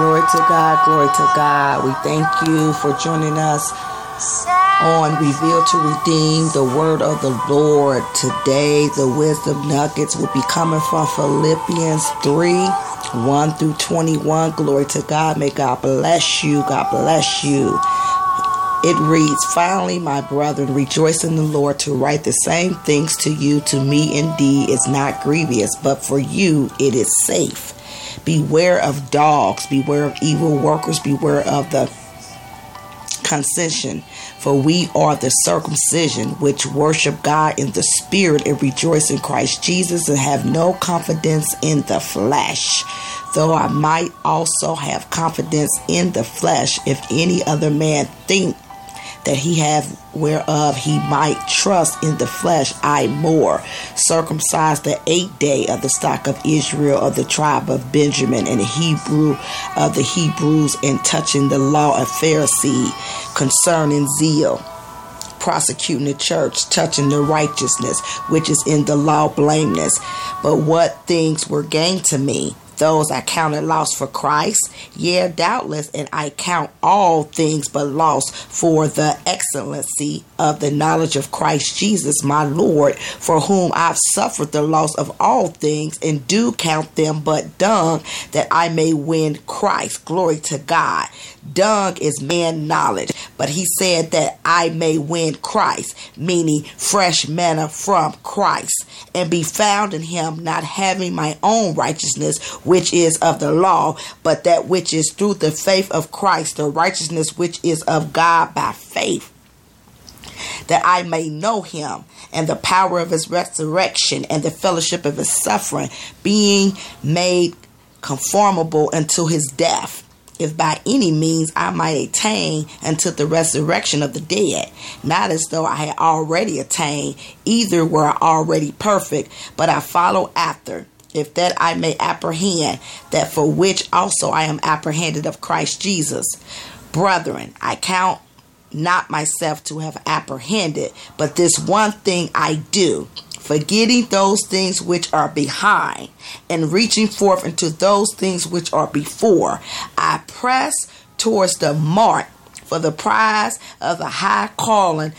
Glory to God, glory to God. We thank you for joining us on Reveal to Redeem, the word of the Lord. Today, the wisdom nuggets will be coming from Philippians 3 1 through 21. Glory to God. May God bless you. God bless you. It reads, Finally, my brethren, rejoice in the Lord to write the same things to you. To me, indeed, is not grievous, but for you it is safe. Beware of dogs, beware of evil workers, beware of the concision. For we are the circumcision which worship God in the spirit and rejoice in Christ Jesus and have no confidence in the flesh. Though I might also have confidence in the flesh, if any other man think that he have whereof he might trust in the flesh, I more circumcised the eighth day of the stock of Israel of the tribe of Benjamin and Hebrew of the Hebrews, and touching the law of Pharisee concerning zeal prosecuting the church, touching the righteousness which is in the law blameless. But what things were gained to me, those I counted loss for Christ. Yeah, doubtless, and I count all things but loss for the excellency of the knowledge of Christ Jesus, my Lord, for whom I've suffered the loss of all things, and do count them but dung, that I may win Christ. Glory to God. Dung is man knowledge, but he said that I may win Christ, meaning fresh manna from Christ, and be found in him, not having my own righteousness, which is of the law, but that which is through the faith of Christ, the righteousness which is of God by faith that I may know him and the power of his resurrection and the fellowship of his suffering, being made conformable unto his death. If by any means I might attain unto the resurrection of the dead, not as though I had already attained, either were I already perfect, but I follow after, if that I may apprehend that for which also I am apprehended of Christ Jesus. Brethren, I count not myself to have apprehended, but this one thing I do, forgetting those things which are behind and reaching forth into those things which are before, I press towards the mark for the prize of the high calling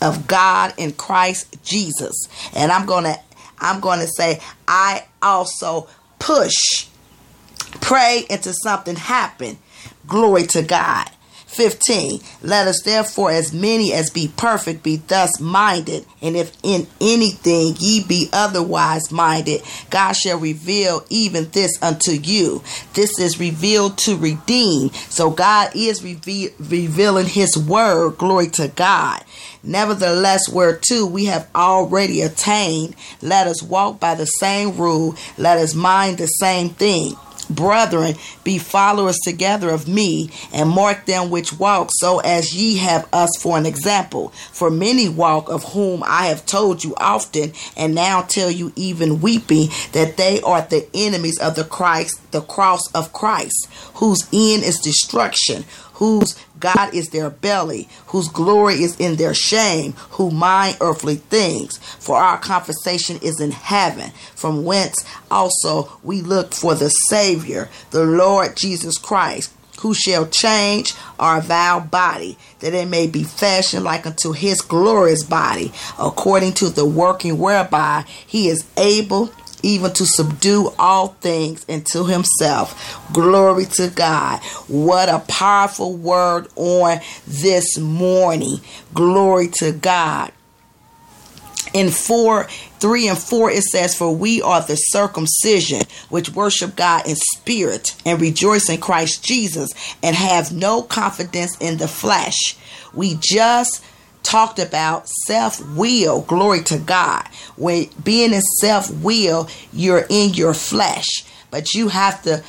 of God in Christ Jesus. And I'm going to I'm going to say I also push pray into something happen. Glory to God. 15. Let us therefore, as many as be perfect, be thus minded. And if in anything ye be otherwise minded, God shall reveal even this unto you. This is revealed to redeem. So God is reve- revealing his word. Glory to God. Nevertheless, whereto we have already attained, let us walk by the same rule, let us mind the same thing. Brethren, be followers together of me, and mark them which walk, so as ye have us for an example. For many walk, of whom I have told you often, and now tell you even weeping, that they are the enemies of the Christ, the cross of Christ, whose end is destruction, whose God is their belly, whose glory is in their shame, who mind earthly things. For our conversation is in heaven, from whence also we look for the Savior, the Lord Jesus Christ who shall change our vile body, that it may be fashioned like unto his glorious body, according to the working whereby he is able even to subdue all things into himself. Glory to God. What a powerful word on this morning. Glory to God. In 4, 3 and 4, it says, For we are the circumcision which worship God in spirit and rejoice in Christ Jesus and have no confidence in the flesh. We just talked about self will. Glory to God. When being in self will, you're in your flesh, but you have to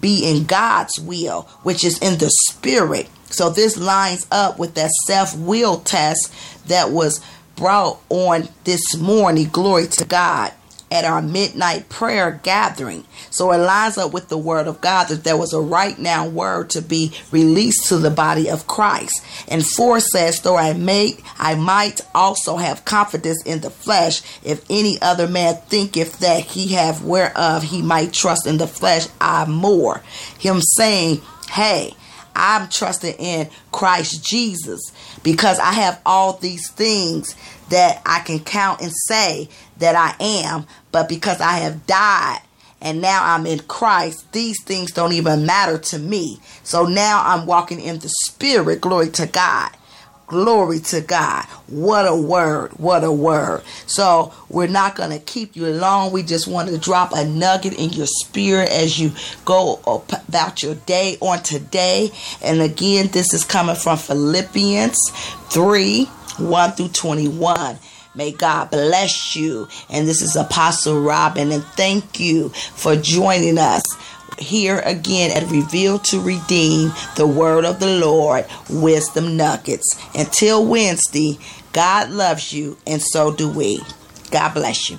be in God's will, which is in the spirit. So this lines up with that self will test that was brought on this morning. Glory to God at our midnight prayer gathering. So it lines up with the word of God that there was a right now word to be released to the body of Christ. And four says, though I may I might also have confidence in the flesh, if any other man thinketh that he have whereof he might trust in the flesh, I more. Him saying, Hey, I'm trusting in Christ Jesus because I have all these things that I can count and say that I am, but because I have died and now I'm in Christ, these things don't even matter to me. So now I'm walking in the Spirit. Glory to God. Glory to God. What a word. What a word. So we're not going to keep you long. We just want to drop a nugget in your spirit as you go about your day on today. And again, this is coming from Philippians 3 1 through 21. May God bless you. And this is Apostle Robin. And thank you for joining us here again at Reveal to Redeem, the Word of the Lord, Wisdom Nuggets. Until Wednesday, God loves you, and so do we. God bless you.